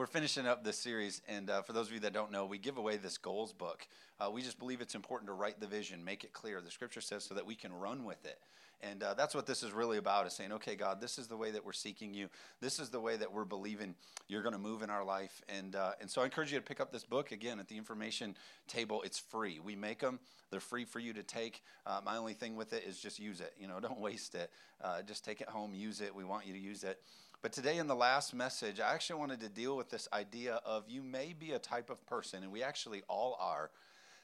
we're finishing up this series, and uh, for those of you that don't know, we give away this goals book. Uh, we just believe it's important to write the vision, make it clear. The scripture says so that we can run with it. And uh, that's what this is really about is saying, okay, God, this is the way that we're seeking you. This is the way that we're believing you're going to move in our life. And, uh, and so I encourage you to pick up this book. Again, at the information table, it's free. We make them, they're free for you to take. Uh, my only thing with it is just use it. You know, don't waste it. Uh, just take it home, use it. We want you to use it. But today, in the last message, I actually wanted to deal with this idea of you may be a type of person, and we actually all are,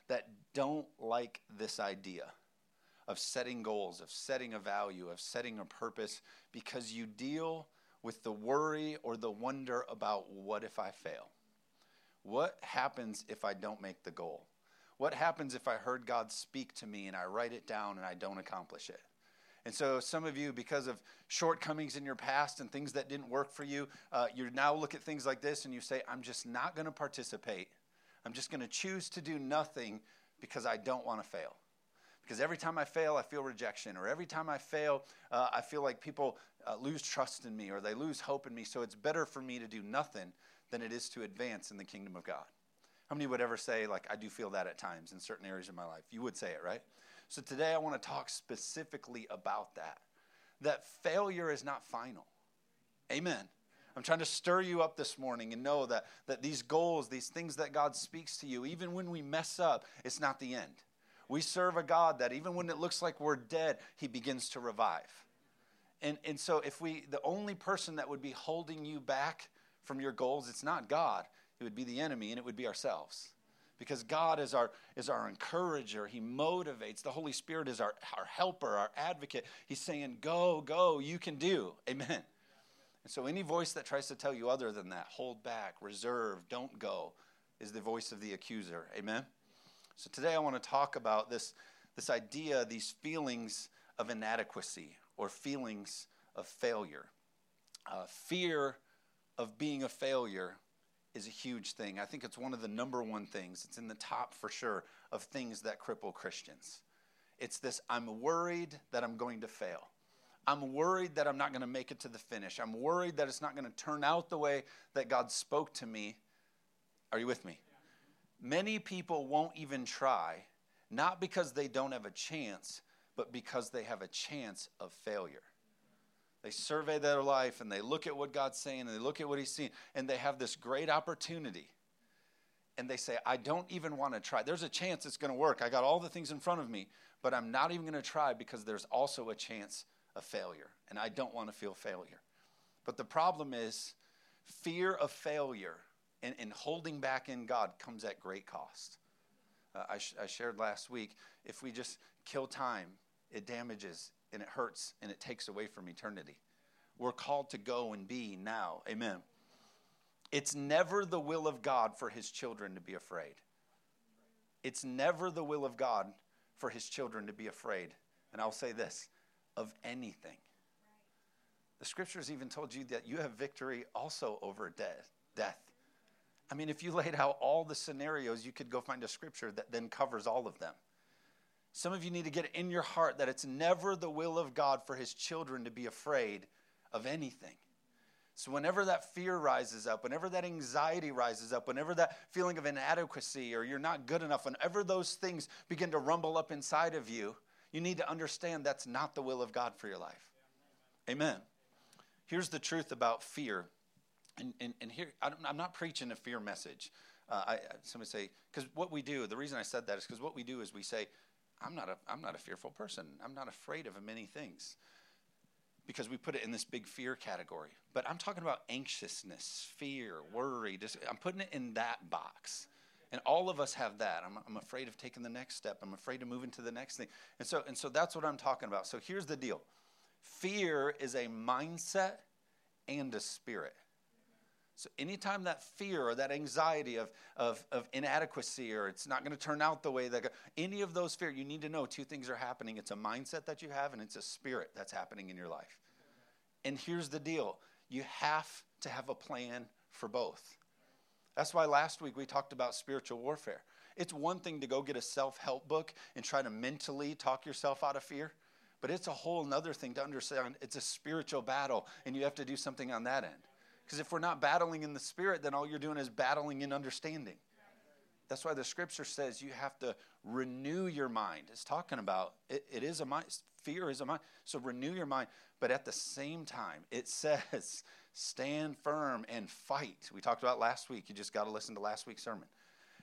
that don't like this idea of setting goals, of setting a value, of setting a purpose, because you deal with the worry or the wonder about what if I fail? What happens if I don't make the goal? What happens if I heard God speak to me and I write it down and I don't accomplish it? And so, some of you, because of shortcomings in your past and things that didn't work for you, uh, you now look at things like this and you say, I'm just not going to participate. I'm just going to choose to do nothing because I don't want to fail. Because every time I fail, I feel rejection, or every time I fail, uh, I feel like people uh, lose trust in me or they lose hope in me. So it's better for me to do nothing than it is to advance in the kingdom of God. How many would ever say, like, I do feel that at times in certain areas of my life? You would say it, right? So today I want to talk specifically about that. That failure is not final. Amen. I'm trying to stir you up this morning and know that, that these goals, these things that God speaks to you, even when we mess up, it's not the end. We serve a God that even when it looks like we're dead, He begins to revive. And, and so, if we, the only person that would be holding you back from your goals, it's not God, it would be the enemy and it would be ourselves. Because God is our, is our encourager. He motivates. The Holy Spirit is our, our helper, our advocate. He's saying, Go, go, you can do. Amen. And so, any voice that tries to tell you other than that, hold back, reserve, don't go, is the voice of the accuser. Amen. So today I want to talk about this, this idea, these feelings of inadequacy or feelings of failure. Uh, fear of being a failure is a huge thing. I think it's one of the number one things. It's in the top for sure of things that cripple Christians. It's this I'm worried that I'm going to fail. I'm worried that I'm not going to make it to the finish. I'm worried that it's not going to turn out the way that God spoke to me. Are you with me? Many people won't even try, not because they don't have a chance, but because they have a chance of failure. They survey their life and they look at what God's saying and they look at what He's seeing and they have this great opportunity. And they say, I don't even want to try. There's a chance it's going to work. I got all the things in front of me, but I'm not even going to try because there's also a chance of failure. And I don't want to feel failure. But the problem is, fear of failure and, and holding back in God comes at great cost. Uh, I, sh- I shared last week if we just kill time, it damages and it hurts and it takes away from eternity. We're called to go and be now. Amen. It's never the will of God for his children to be afraid. It's never the will of God for his children to be afraid. And I'll say this of anything. The scriptures even told you that you have victory also over death. death. I mean, if you laid out all the scenarios, you could go find a scripture that then covers all of them. Some of you need to get in your heart that it's never the will of God for his children to be afraid of anything. So, whenever that fear rises up, whenever that anxiety rises up, whenever that feeling of inadequacy or you're not good enough, whenever those things begin to rumble up inside of you, you need to understand that's not the will of God for your life. Amen. Here's the truth about fear and, and, and here, I'm not preaching a fear message. Uh, I, somebody say, because what we do, the reason I said that is because what we do is we say, I'm not, a, I'm not a fearful person. I'm not afraid of many things. Because we put it in this big fear category. But I'm talking about anxiousness, fear, worry. Just, I'm putting it in that box. And all of us have that. I'm, I'm afraid of taking the next step. I'm afraid of moving to the next thing. And so, and so that's what I'm talking about. So here's the deal fear is a mindset and a spirit. So anytime that fear or that anxiety of, of, of inadequacy or it's not going to turn out the way that any of those fear, you need to know two things are happening. It's a mindset that you have and it's a spirit that's happening in your life. And here's the deal. You have to have a plan for both. That's why last week we talked about spiritual warfare. It's one thing to go get a self-help book and try to mentally talk yourself out of fear, but it's a whole other thing to understand it's a spiritual battle and you have to do something on that end. Because if we're not battling in the spirit, then all you're doing is battling in understanding. That's why the scripture says you have to renew your mind. It's talking about it, it is a mind. Fear is a mind. So renew your mind. But at the same time, it says stand firm and fight. We talked about last week. You just got to listen to last week's sermon.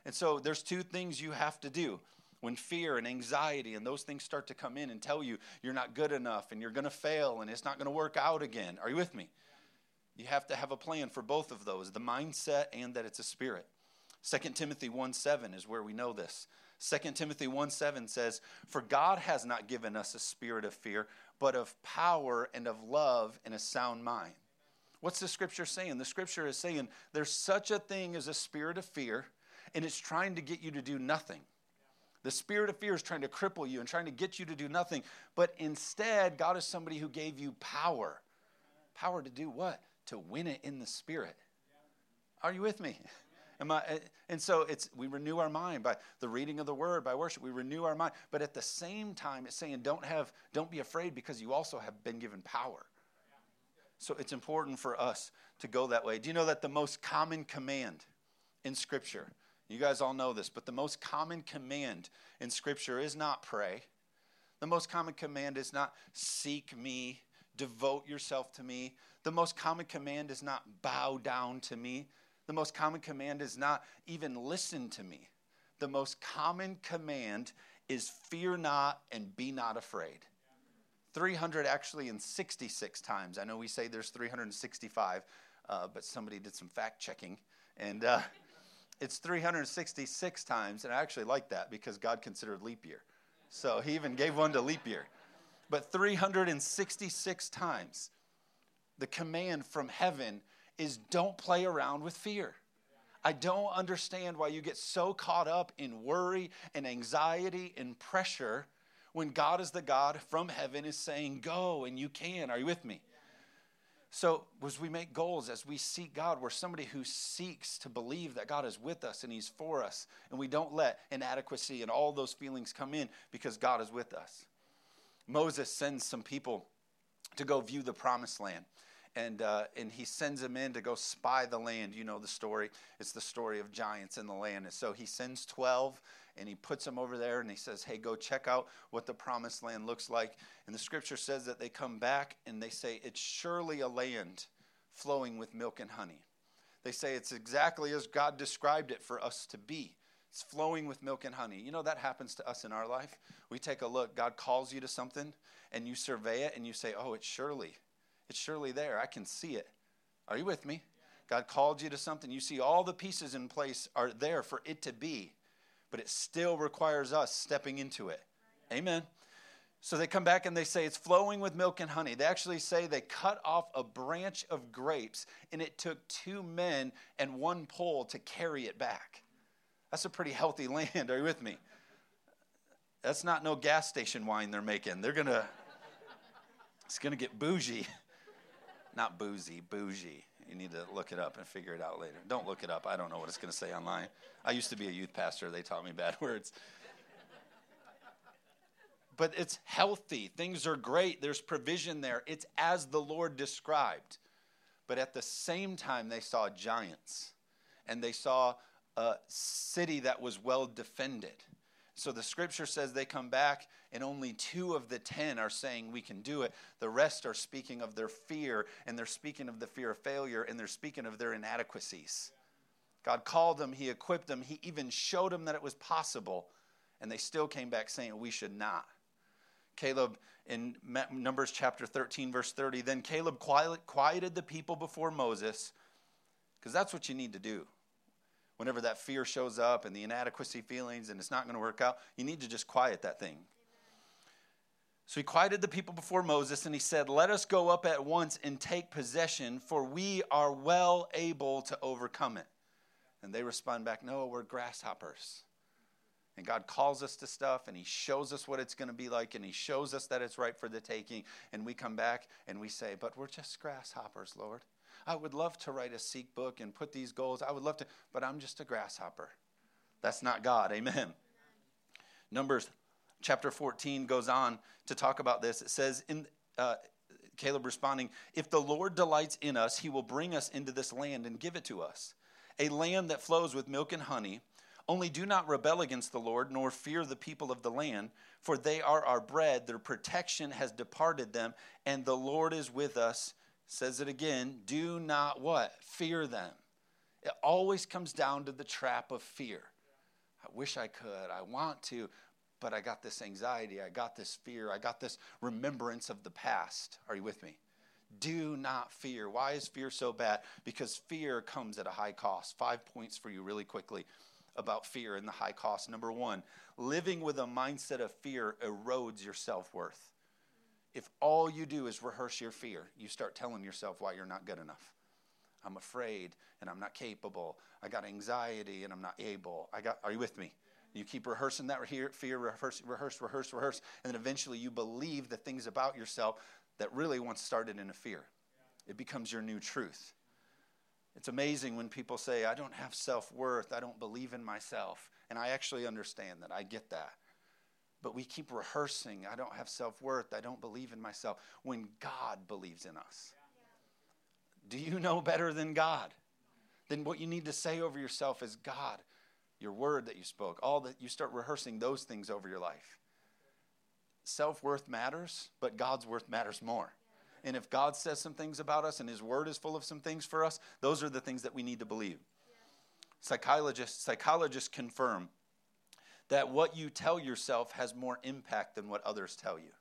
And so there's two things you have to do when fear and anxiety and those things start to come in and tell you you're not good enough and you're going to fail and it's not going to work out again. Are you with me? You have to have a plan for both of those the mindset and that it's a spirit. 2 Timothy 1 7 is where we know this. 2 Timothy 1 7 says, For God has not given us a spirit of fear, but of power and of love and a sound mind. What's the scripture saying? The scripture is saying there's such a thing as a spirit of fear, and it's trying to get you to do nothing. The spirit of fear is trying to cripple you and trying to get you to do nothing. But instead, God is somebody who gave you power. Power to do what? To win it in the spirit. Are you with me? Am I, eh, and so it's we renew our mind by the reading of the word, by worship. We renew our mind. But at the same time, it's saying don't have, don't be afraid because you also have been given power. So it's important for us to go that way. Do you know that the most common command in Scripture, you guys all know this, but the most common command in Scripture is not pray. The most common command is not seek me, devote yourself to me. The most common command is not bow down to me. The most common command is not even listen to me. The most common command is fear not and be not afraid. 300 actually in 66 times. I know we say there's 365, uh, but somebody did some fact checking. And uh, it's 366 times. And I actually like that because God considered leap year. So he even gave one to leap year. But 366 times, the command from heaven is don't play around with fear. I don't understand why you get so caught up in worry and anxiety and pressure when God is the God from heaven is saying, Go and you can. Are you with me? So, as we make goals, as we seek God, we're somebody who seeks to believe that God is with us and He's for us, and we don't let inadequacy and all those feelings come in because God is with us. Moses sends some people to go view the promised land and uh, and he sends them in to go spy the land. You know the story. It's the story of giants in the land. And so he sends twelve, and he puts them over there, and he says, "Hey, go check out what the promised land looks like." And the scripture says that they come back and they say, "It's surely a land flowing with milk and honey." They say it's exactly as God described it for us to be. It's flowing with milk and honey. You know that happens to us in our life. We take a look. God calls you to something, and you survey it, and you say, "Oh, it's surely." It's surely there. I can see it. Are you with me? God called you to something. You see all the pieces in place are there for it to be, but it still requires us stepping into it. Amen. So they come back and they say it's flowing with milk and honey. They actually say they cut off a branch of grapes and it took two men and one pole to carry it back. That's a pretty healthy land. Are you with me? That's not no gas station wine they're making. They're going to, it's going to get bougie. Not boozy, bougie. You need to look it up and figure it out later. Don't look it up. I don't know what it's going to say online. I used to be a youth pastor. They taught me bad words. But it's healthy. Things are great. There's provision there. It's as the Lord described. But at the same time, they saw giants and they saw a city that was well defended. So the scripture says they come back, and only two of the ten are saying we can do it. The rest are speaking of their fear, and they're speaking of the fear of failure, and they're speaking of their inadequacies. God called them, He equipped them, He even showed them that it was possible, and they still came back saying we should not. Caleb in Numbers chapter 13, verse 30, then Caleb quieted the people before Moses, because that's what you need to do whenever that fear shows up and the inadequacy feelings and it's not going to work out, you need to just quiet that thing. So he quieted the people before Moses and he said, Let us go up at once and take possession, for we are well able to overcome it. And they respond back, No, we're grasshoppers. And God calls us to stuff and He shows us what it's going to be like and He shows us that it's right for the taking. And we come back and we say, But we're just grasshoppers, Lord. I would love to write a seek book and put these goals. I would love to, but I'm just a grasshopper. That's not God. Amen. Numbers chapter 14 goes on to talk about this. It says, in, uh, Caleb responding, If the Lord delights in us, he will bring us into this land and give it to us, a land that flows with milk and honey. Only do not rebel against the Lord, nor fear the people of the land, for they are our bread. Their protection has departed them, and the Lord is with us. Says it again, do not what? Fear them. It always comes down to the trap of fear. I wish I could. I want to, but I got this anxiety. I got this fear. I got this remembrance of the past. Are you with me? Do not fear. Why is fear so bad? Because fear comes at a high cost. Five points for you, really quickly, about fear and the high cost. Number one, living with a mindset of fear erodes your self worth. If all you do is rehearse your fear, you start telling yourself why you're not good enough. I'm afraid and I'm not capable. I got anxiety and I'm not able. I got are you with me? You keep rehearsing that fear, rehearse, rehearse, rehearse, rehearse, and then eventually you believe the things about yourself that really once started in a fear. It becomes your new truth. It's amazing when people say, I don't have self worth, I don't believe in myself. And I actually understand that. I get that. But we keep rehearsing, I don't have self worth, I don't believe in myself, when God believes in us. Do you know better than God? Then what you need to say over yourself is God, your word that you spoke, all that you start rehearsing those things over your life. Self worth matters, but God's worth matters more. And if God says some things about us and His Word is full of some things for us, those are the things that we need to believe. Psychologists, psychologists confirm that what you tell yourself has more impact than what others tell you.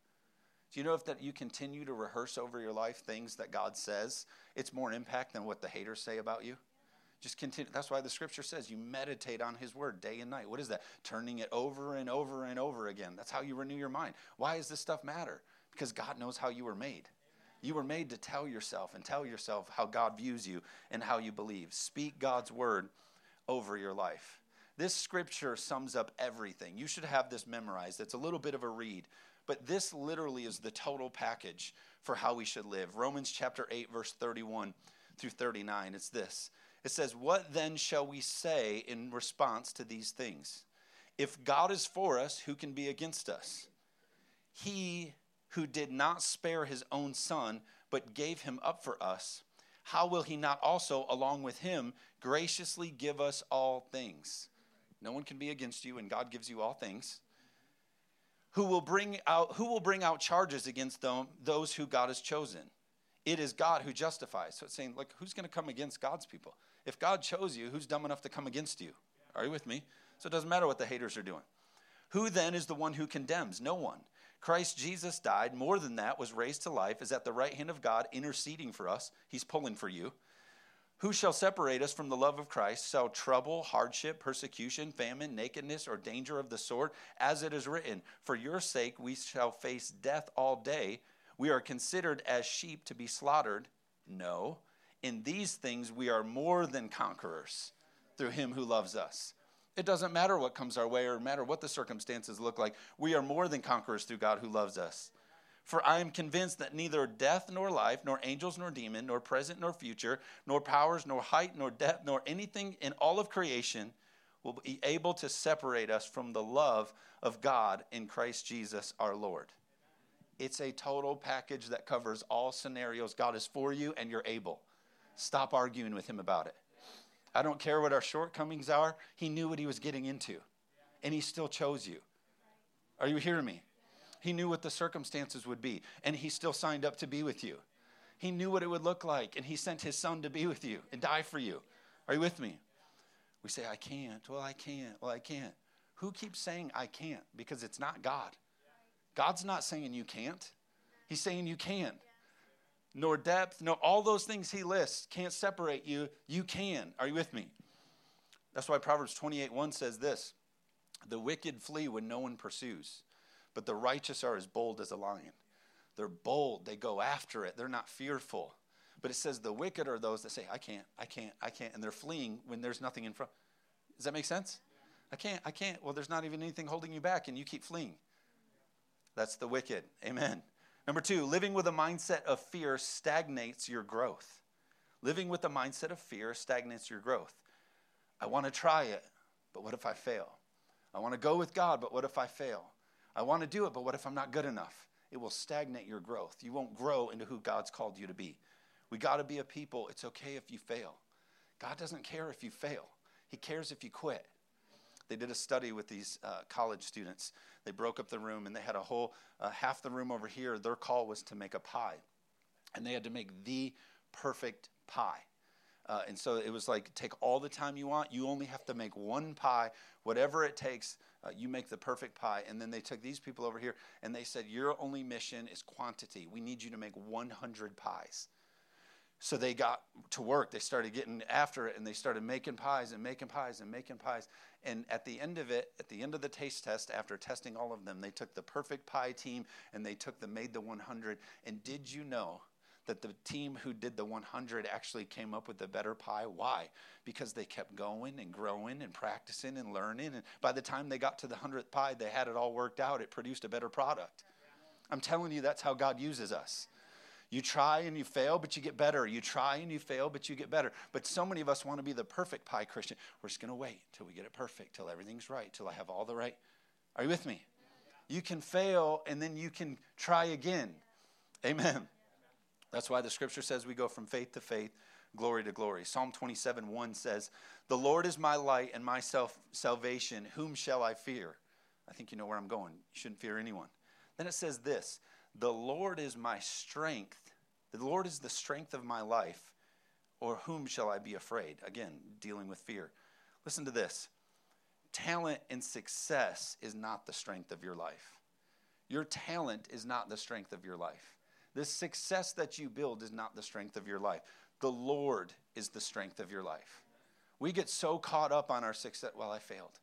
Do you know if that you continue to rehearse over your life things that God says, it's more impact than what the haters say about you? Just continue. That's why the scripture says you meditate on his word day and night. What is that? Turning it over and over and over again. That's how you renew your mind. Why does this stuff matter? Because God knows how you were made. You were made to tell yourself and tell yourself how God views you and how you believe. Speak God's word over your life. This scripture sums up everything. You should have this memorized. It's a little bit of a read, but this literally is the total package for how we should live. Romans chapter 8, verse 31 through 39. It's this it says, What then shall we say in response to these things? If God is for us, who can be against us? He who did not spare his own son, but gave him up for us, how will he not also, along with him, graciously give us all things? No one can be against you, and God gives you all things. Who will bring out, who will bring out charges against them, those who God has chosen? It is God who justifies. So it's saying, like, who's going to come against God's people? If God chose you, who's dumb enough to come against you? Are you with me? So it doesn't matter what the haters are doing. Who then is the one who condemns? No one. Christ Jesus died. More than that, was raised to life, is at the right hand of God, interceding for us. He's pulling for you. Who shall separate us from the love of Christ? Shall trouble, hardship, persecution, famine, nakedness, or danger of the sword? As it is written, For your sake we shall face death all day. We are considered as sheep to be slaughtered. No. In these things we are more than conquerors through him who loves us. It doesn't matter what comes our way or matter what the circumstances look like. We are more than conquerors through God who loves us. For I am convinced that neither death nor life, nor angels nor demon, nor present nor future, nor powers, nor height, nor depth, nor anything in all of creation will be able to separate us from the love of God in Christ Jesus our Lord. It's a total package that covers all scenarios. God is for you and you're able. Stop arguing with Him about it. I don't care what our shortcomings are. He knew what He was getting into, and He still chose you. Are you hearing me? He knew what the circumstances would be, and He still signed up to be with you. He knew what it would look like, and He sent His Son to be with you and die for you. Are you with me? We say, I can't. Well, I can't. Well, I can't. Who keeps saying I can't? Because it's not God. God's not saying you can't, He's saying you can. Nor depth, no, all those things He lists can't separate you. You can. Are you with me? That's why Proverbs 28 1 says this The wicked flee when no one pursues, but the righteous are as bold as a lion. They're bold, they go after it, they're not fearful. But it says the wicked are those that say, I can't, I can't, I can't, and they're fleeing when there's nothing in front. Does that make sense? I can't, I can't. Well, there's not even anything holding you back, and you keep fleeing. That's the wicked. Amen. Number two, living with a mindset of fear stagnates your growth. Living with a mindset of fear stagnates your growth. I want to try it, but what if I fail? I want to go with God, but what if I fail? I want to do it, but what if I'm not good enough? it will stagnate your growth. You won't grow into who God's called you to be. We got to be a people, it's okay if you fail. God doesn't care if you fail, He cares if you quit. They did a study with these uh, college students. They broke up the room and they had a whole, uh, half the room over here. Their call was to make a pie. And they had to make the perfect pie. Uh, and so it was like, take all the time you want. You only have to make one pie, whatever it takes. Uh, you make the perfect pie. And then they took these people over here and they said, Your only mission is quantity. We need you to make 100 pies. So they got to work. They started getting after it and they started making pies and making pies and making pies. And at the end of it, at the end of the taste test, after testing all of them, they took the perfect pie team and they took the made the 100. And did you know that the team who did the 100 actually came up with the better pie. Why? Because they kept going and growing and practicing and learning. And by the time they got to the 100th pie, they had it all worked out. It produced a better product. I'm telling you, that's how God uses us. You try and you fail, but you get better. You try and you fail, but you get better. But so many of us want to be the perfect pie Christian. We're just going to wait till we get it perfect, till everything's right, till I have all the right. Are you with me? You can fail and then you can try again. Amen. That's why the scripture says we go from faith to faith, glory to glory. Psalm 27 1 says, The Lord is my light and my self salvation. Whom shall I fear? I think you know where I'm going. You shouldn't fear anyone. Then it says this The Lord is my strength. The Lord is the strength of my life. Or whom shall I be afraid? Again, dealing with fear. Listen to this talent and success is not the strength of your life. Your talent is not the strength of your life. The success that you build is not the strength of your life. The Lord is the strength of your life. We get so caught up on our success. Well, I failed.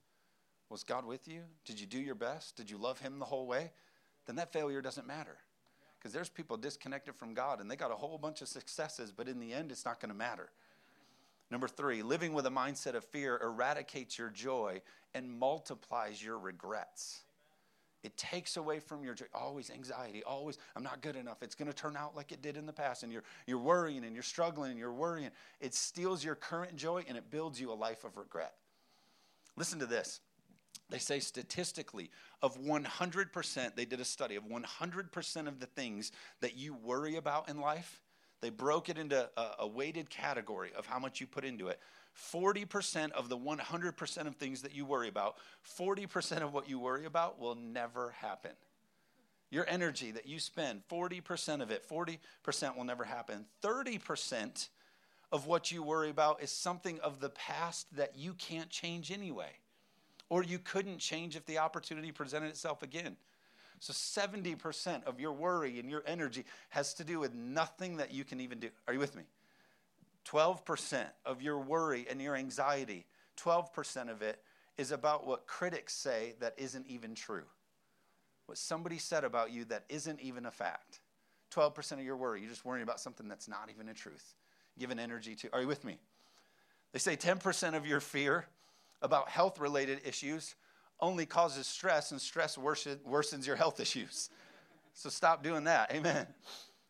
Was God with you? Did you do your best? Did you love Him the whole way? Then that failure doesn't matter. Because there's people disconnected from God and they got a whole bunch of successes, but in the end, it's not going to matter. Number three, living with a mindset of fear eradicates your joy and multiplies your regrets. It takes away from your joy. Always anxiety, always, I'm not good enough. It's going to turn out like it did in the past. And you're, you're worrying and you're struggling and you're worrying. It steals your current joy and it builds you a life of regret. Listen to this. They say statistically, of 100%, they did a study of 100% of the things that you worry about in life, they broke it into a, a weighted category of how much you put into it. 40% of the 100% of things that you worry about, 40% of what you worry about will never happen. Your energy that you spend, 40% of it, 40% will never happen. 30% of what you worry about is something of the past that you can't change anyway, or you couldn't change if the opportunity presented itself again. So 70% of your worry and your energy has to do with nothing that you can even do. Are you with me? 12% of your worry and your anxiety, 12% of it is about what critics say that isn't even true. What somebody said about you that isn't even a fact. 12% of your worry, you're just worrying about something that's not even a truth. Given energy to, are you with me? They say 10% of your fear about health related issues only causes stress, and stress worsens your health issues. So stop doing that. Amen.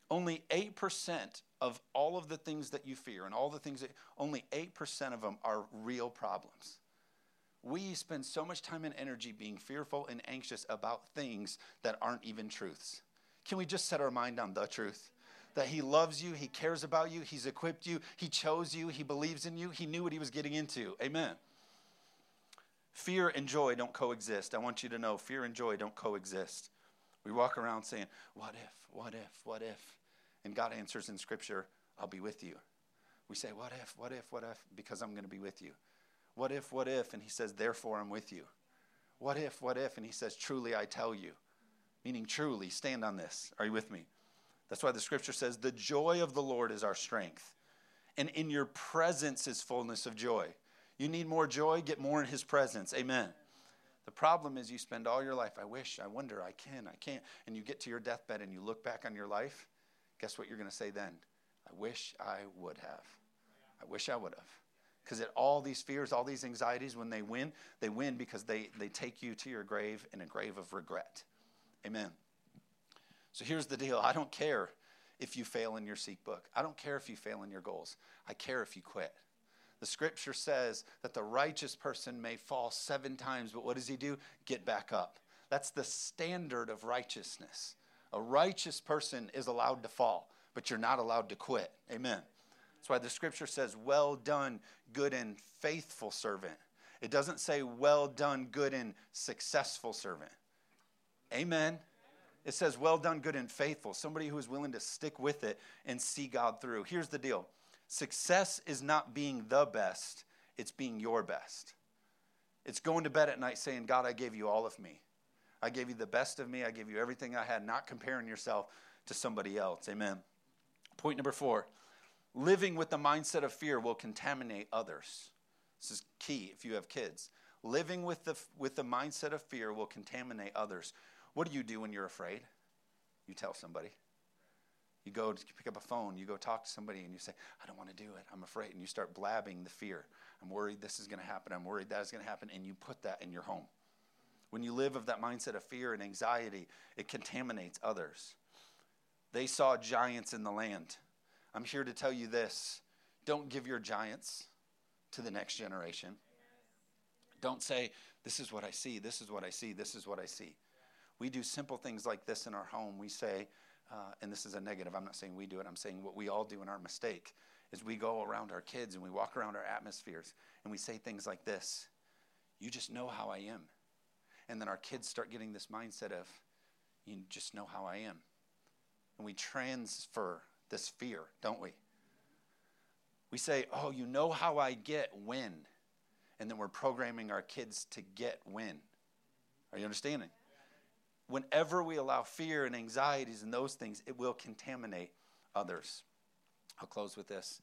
Only 8% of all of the things that you fear and all the things that only 8% of them are real problems. We spend so much time and energy being fearful and anxious about things that aren't even truths. Can we just set our mind on the truth? That He loves you, He cares about you, He's equipped you, He chose you, He believes in you, He knew what He was getting into. Amen. Fear and joy don't coexist. I want you to know fear and joy don't coexist. We walk around saying, What if, what if, what if? And God answers in Scripture, I'll be with you. We say, What if, what if, what if? Because I'm going to be with you. What if, what if? And He says, Therefore I'm with you. What if, what if? And He says, Truly I tell you. Meaning, truly, stand on this. Are you with me? That's why the Scripture says, The joy of the Lord is our strength. And in your presence is fullness of joy. You need more joy, get more in His presence. Amen. The problem is you spend all your life, I wish, I wonder, I can, I can't. And you get to your deathbed and you look back on your life guess what you're going to say then? I wish I would have. I wish I would have. Because all these fears, all these anxieties, when they win, they win because they, they take you to your grave in a grave of regret. Amen. So here's the deal I don't care if you fail in your seek book, I don't care if you fail in your goals. I care if you quit. The scripture says that the righteous person may fall seven times, but what does he do? Get back up. That's the standard of righteousness. A righteous person is allowed to fall, but you're not allowed to quit. Amen. That's why the scripture says, Well done, good and faithful servant. It doesn't say, Well done, good and successful servant. Amen. It says, Well done, good and faithful. Somebody who is willing to stick with it and see God through. Here's the deal success is not being the best, it's being your best. It's going to bed at night saying, God, I gave you all of me. I gave you the best of me. I gave you everything I had, not comparing yourself to somebody else. Amen. Point number four living with the mindset of fear will contaminate others. This is key if you have kids. Living with the, with the mindset of fear will contaminate others. What do you do when you're afraid? You tell somebody. You go to pick up a phone, you go talk to somebody, and you say, I don't want to do it. I'm afraid. And you start blabbing the fear. I'm worried this is going to happen. I'm worried that is going to happen. And you put that in your home. When you live of that mindset of fear and anxiety, it contaminates others. They saw giants in the land. I'm here to tell you this don't give your giants to the next generation. Don't say, This is what I see, this is what I see, this is what I see. We do simple things like this in our home. We say, uh, and this is a negative, I'm not saying we do it, I'm saying what we all do in our mistake is we go around our kids and we walk around our atmospheres and we say things like this You just know how I am. And then our kids start getting this mindset of, You just know how I am. And we transfer this fear, don't we? We say, Oh, you know how I get when. And then we're programming our kids to get when. Are you understanding? Whenever we allow fear and anxieties and those things, it will contaminate others. I'll close with this.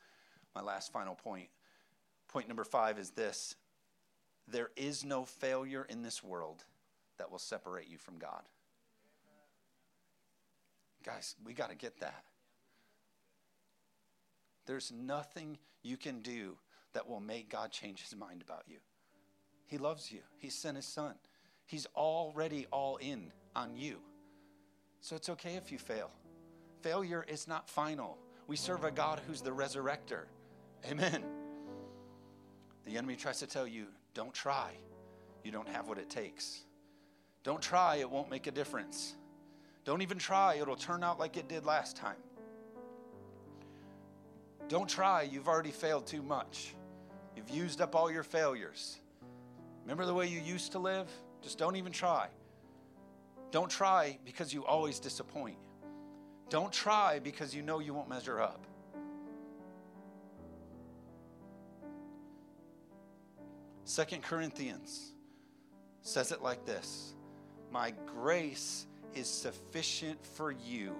My last final point. Point number five is this there is no failure in this world that will separate you from God. Guys, we got to get that. There's nothing you can do that will make God change his mind about you. He loves you, He sent His Son. He's already all in on you. So it's okay if you fail. Failure is not final. We serve a God who's the resurrector. Amen. The enemy tries to tell you, don't try. You don't have what it takes. Don't try, it won't make a difference. Don't even try, it'll turn out like it did last time. Don't try, you've already failed too much. You've used up all your failures. Remember the way you used to live? Just don't even try. Don't try because you always disappoint. Don't try because you know you won't measure up. Second Corinthians says it like this My grace is sufficient for you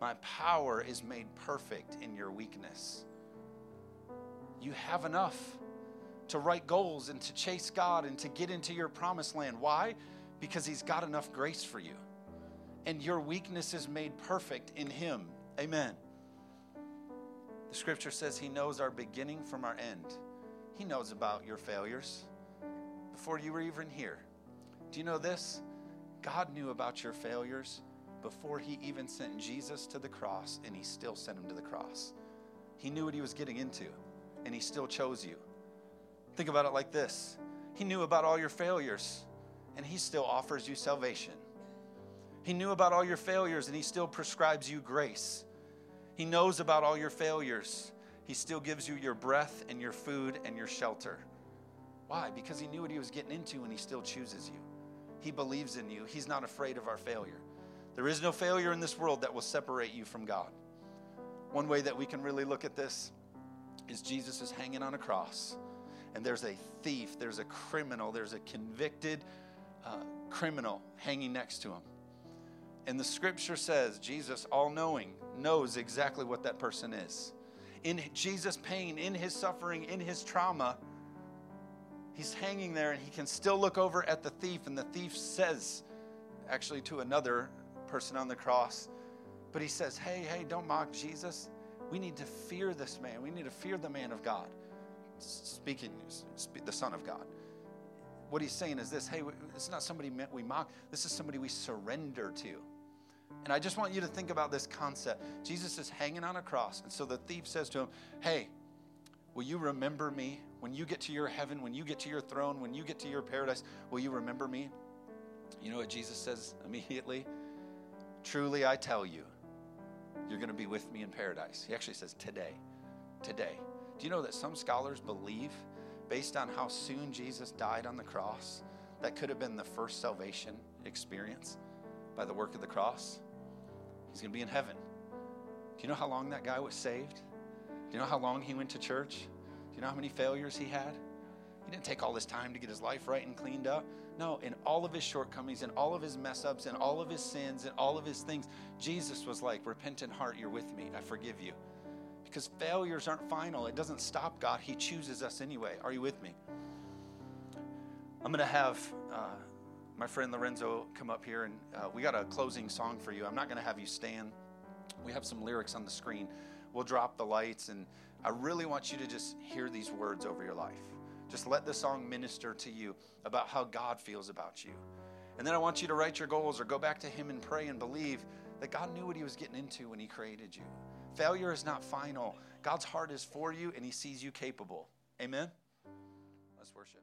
my power is made perfect in your weakness. You have enough to write goals and to chase God and to get into your promised land. Why? Because He's got enough grace for you. And your weakness is made perfect in Him. Amen. The scripture says He knows our beginning from our end. He knows about your failures before you were even here. Do you know this? God knew about your failures before he even sent Jesus to the cross, and he still sent him to the cross. He knew what he was getting into, and he still chose you. Think about it like this He knew about all your failures, and he still offers you salvation. He knew about all your failures, and he still prescribes you grace. He knows about all your failures. He still gives you your breath and your food and your shelter. Why? Because he knew what he was getting into and he still chooses you. He believes in you. He's not afraid of our failure. There is no failure in this world that will separate you from God. One way that we can really look at this is Jesus is hanging on a cross, and there's a thief, there's a criminal, there's a convicted uh, criminal hanging next to him. And the scripture says Jesus, all knowing, knows exactly what that person is. In Jesus' pain, in his suffering, in his trauma, he's hanging there and he can still look over at the thief, and the thief says, actually, to another person on the cross. But he says, hey, hey, don't mock Jesus. We need to fear this man. We need to fear the man of God. Speaking, the Son of God. What he's saying is this hey, it's not somebody we mock, this is somebody we surrender to. And I just want you to think about this concept. Jesus is hanging on a cross. And so the thief says to him, Hey, will you remember me? When you get to your heaven, when you get to your throne, when you get to your paradise, will you remember me? You know what Jesus says immediately? Truly, I tell you, you're going to be with me in paradise. He actually says, Today. Today. Do you know that some scholars believe, based on how soon Jesus died on the cross, that could have been the first salvation experience by the work of the cross? He's going to be in heaven. Do you know how long that guy was saved? Do you know how long he went to church? Do you know how many failures he had? He didn't take all this time to get his life right and cleaned up. No, in all of his shortcomings and all of his mess ups and all of his sins and all of his things, Jesus was like, Repentant heart, you're with me. I forgive you. Because failures aren't final, it doesn't stop God. He chooses us anyway. Are you with me? I'm going to have uh, my friend Lorenzo come up here and uh, we got a closing song for you. I'm not going to have you stand. We have some lyrics on the screen. We'll drop the lights, and I really want you to just hear these words over your life. Just let the song minister to you about how God feels about you. And then I want you to write your goals or go back to Him and pray and believe that God knew what He was getting into when He created you. Failure is not final. God's heart is for you and He sees you capable. Amen? Let's worship.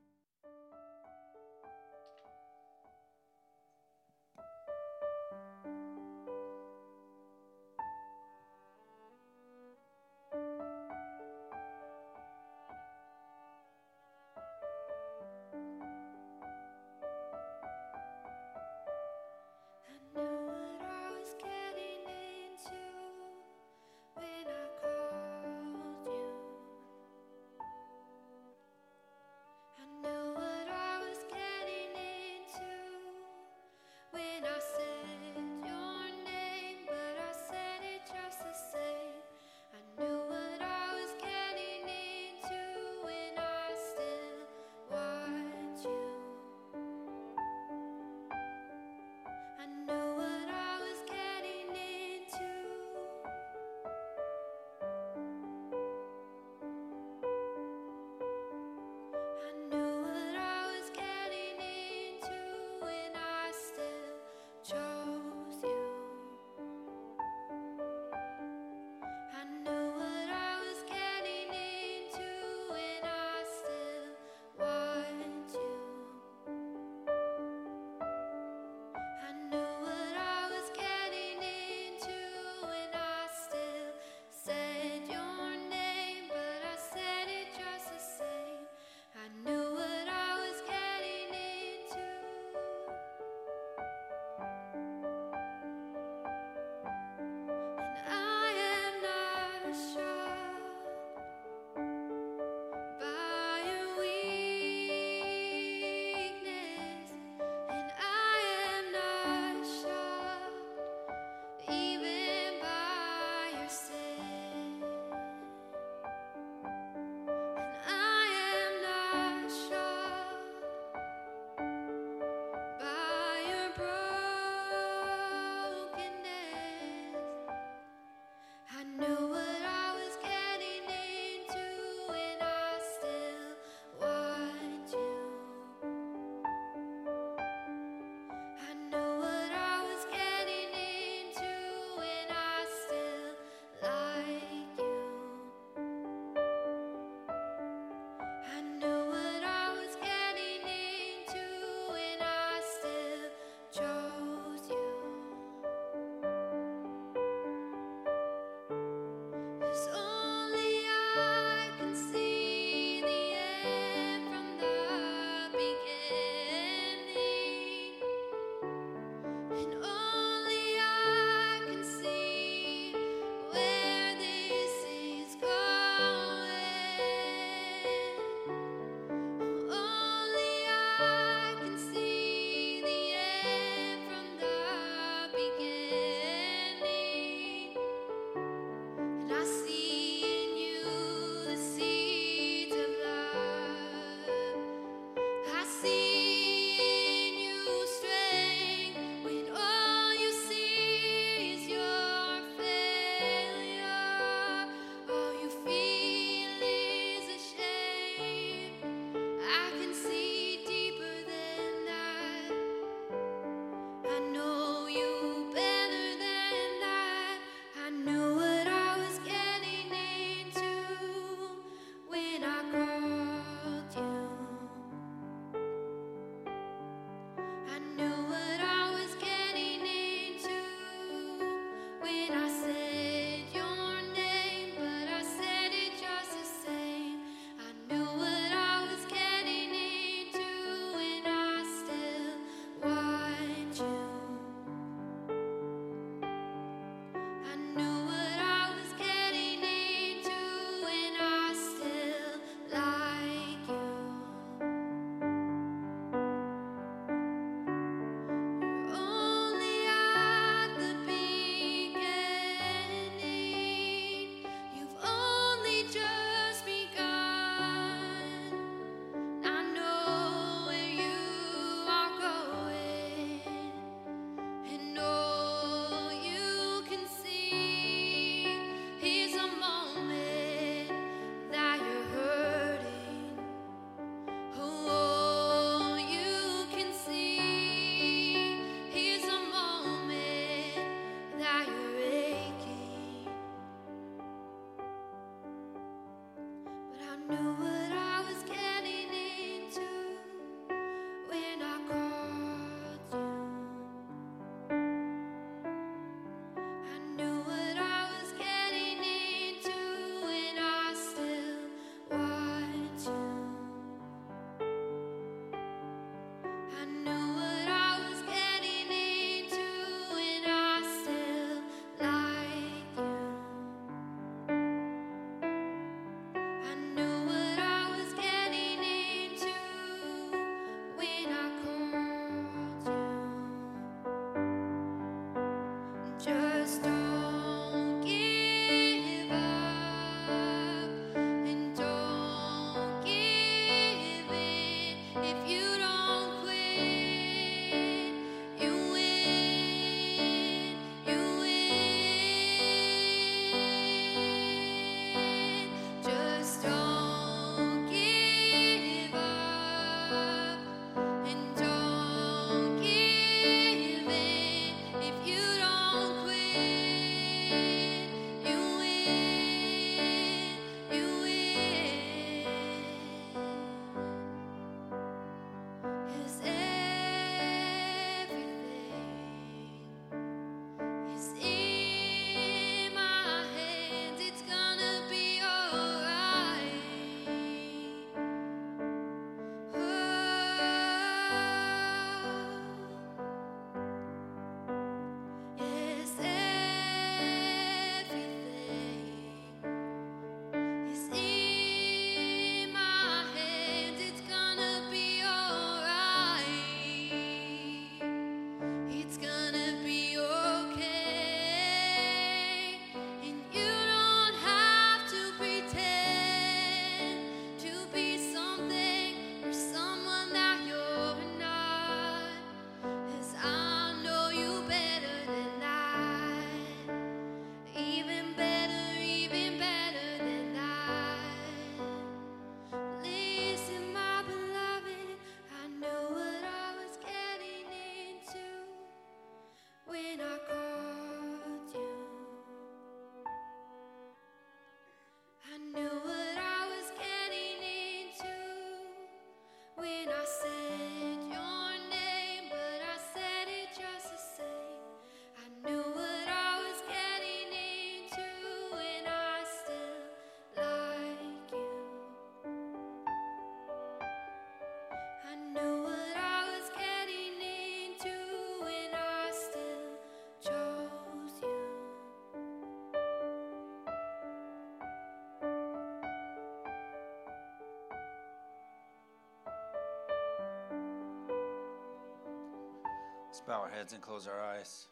Bow our heads and close our eyes.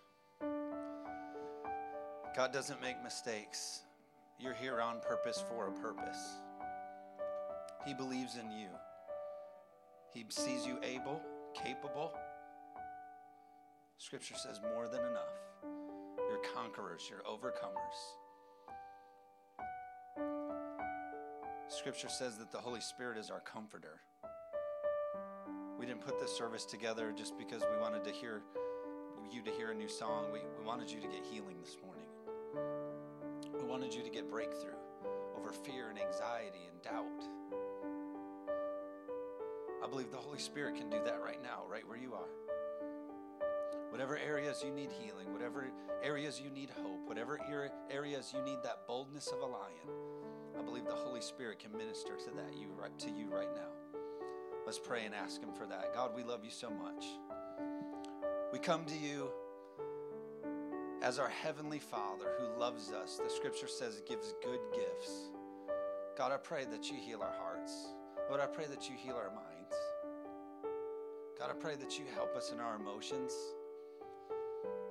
God doesn't make mistakes. You're here on purpose for a purpose. He believes in you. He sees you able, capable. Scripture says more than enough. You're conquerors, you're overcomers. Scripture says that the Holy Spirit is our comforter. We didn't put this service together just because we wanted to hear you to hear a new song. We, we wanted you to get healing this morning. We wanted you to get breakthrough over fear and anxiety and doubt. I believe the Holy Spirit can do that right now, right where you are. Whatever areas you need healing, whatever areas you need hope, whatever areas you need that boldness of a lion, I believe the Holy Spirit can minister to that you right to you right now. Let's pray and ask him for that. God, we love you so much. We come to you as our heavenly Father who loves us. The scripture says gives good gifts. God, I pray that you heal our hearts. Lord, I pray that you heal our minds. God, I pray that you help us in our emotions.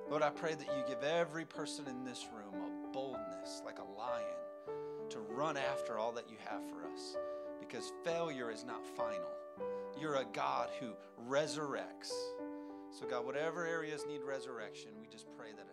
Lord, I pray that you give every person in this room a boldness like a lion to run after all that you have for us because failure is not final. You're a God who resurrects. So, God, whatever areas need resurrection, we just pray that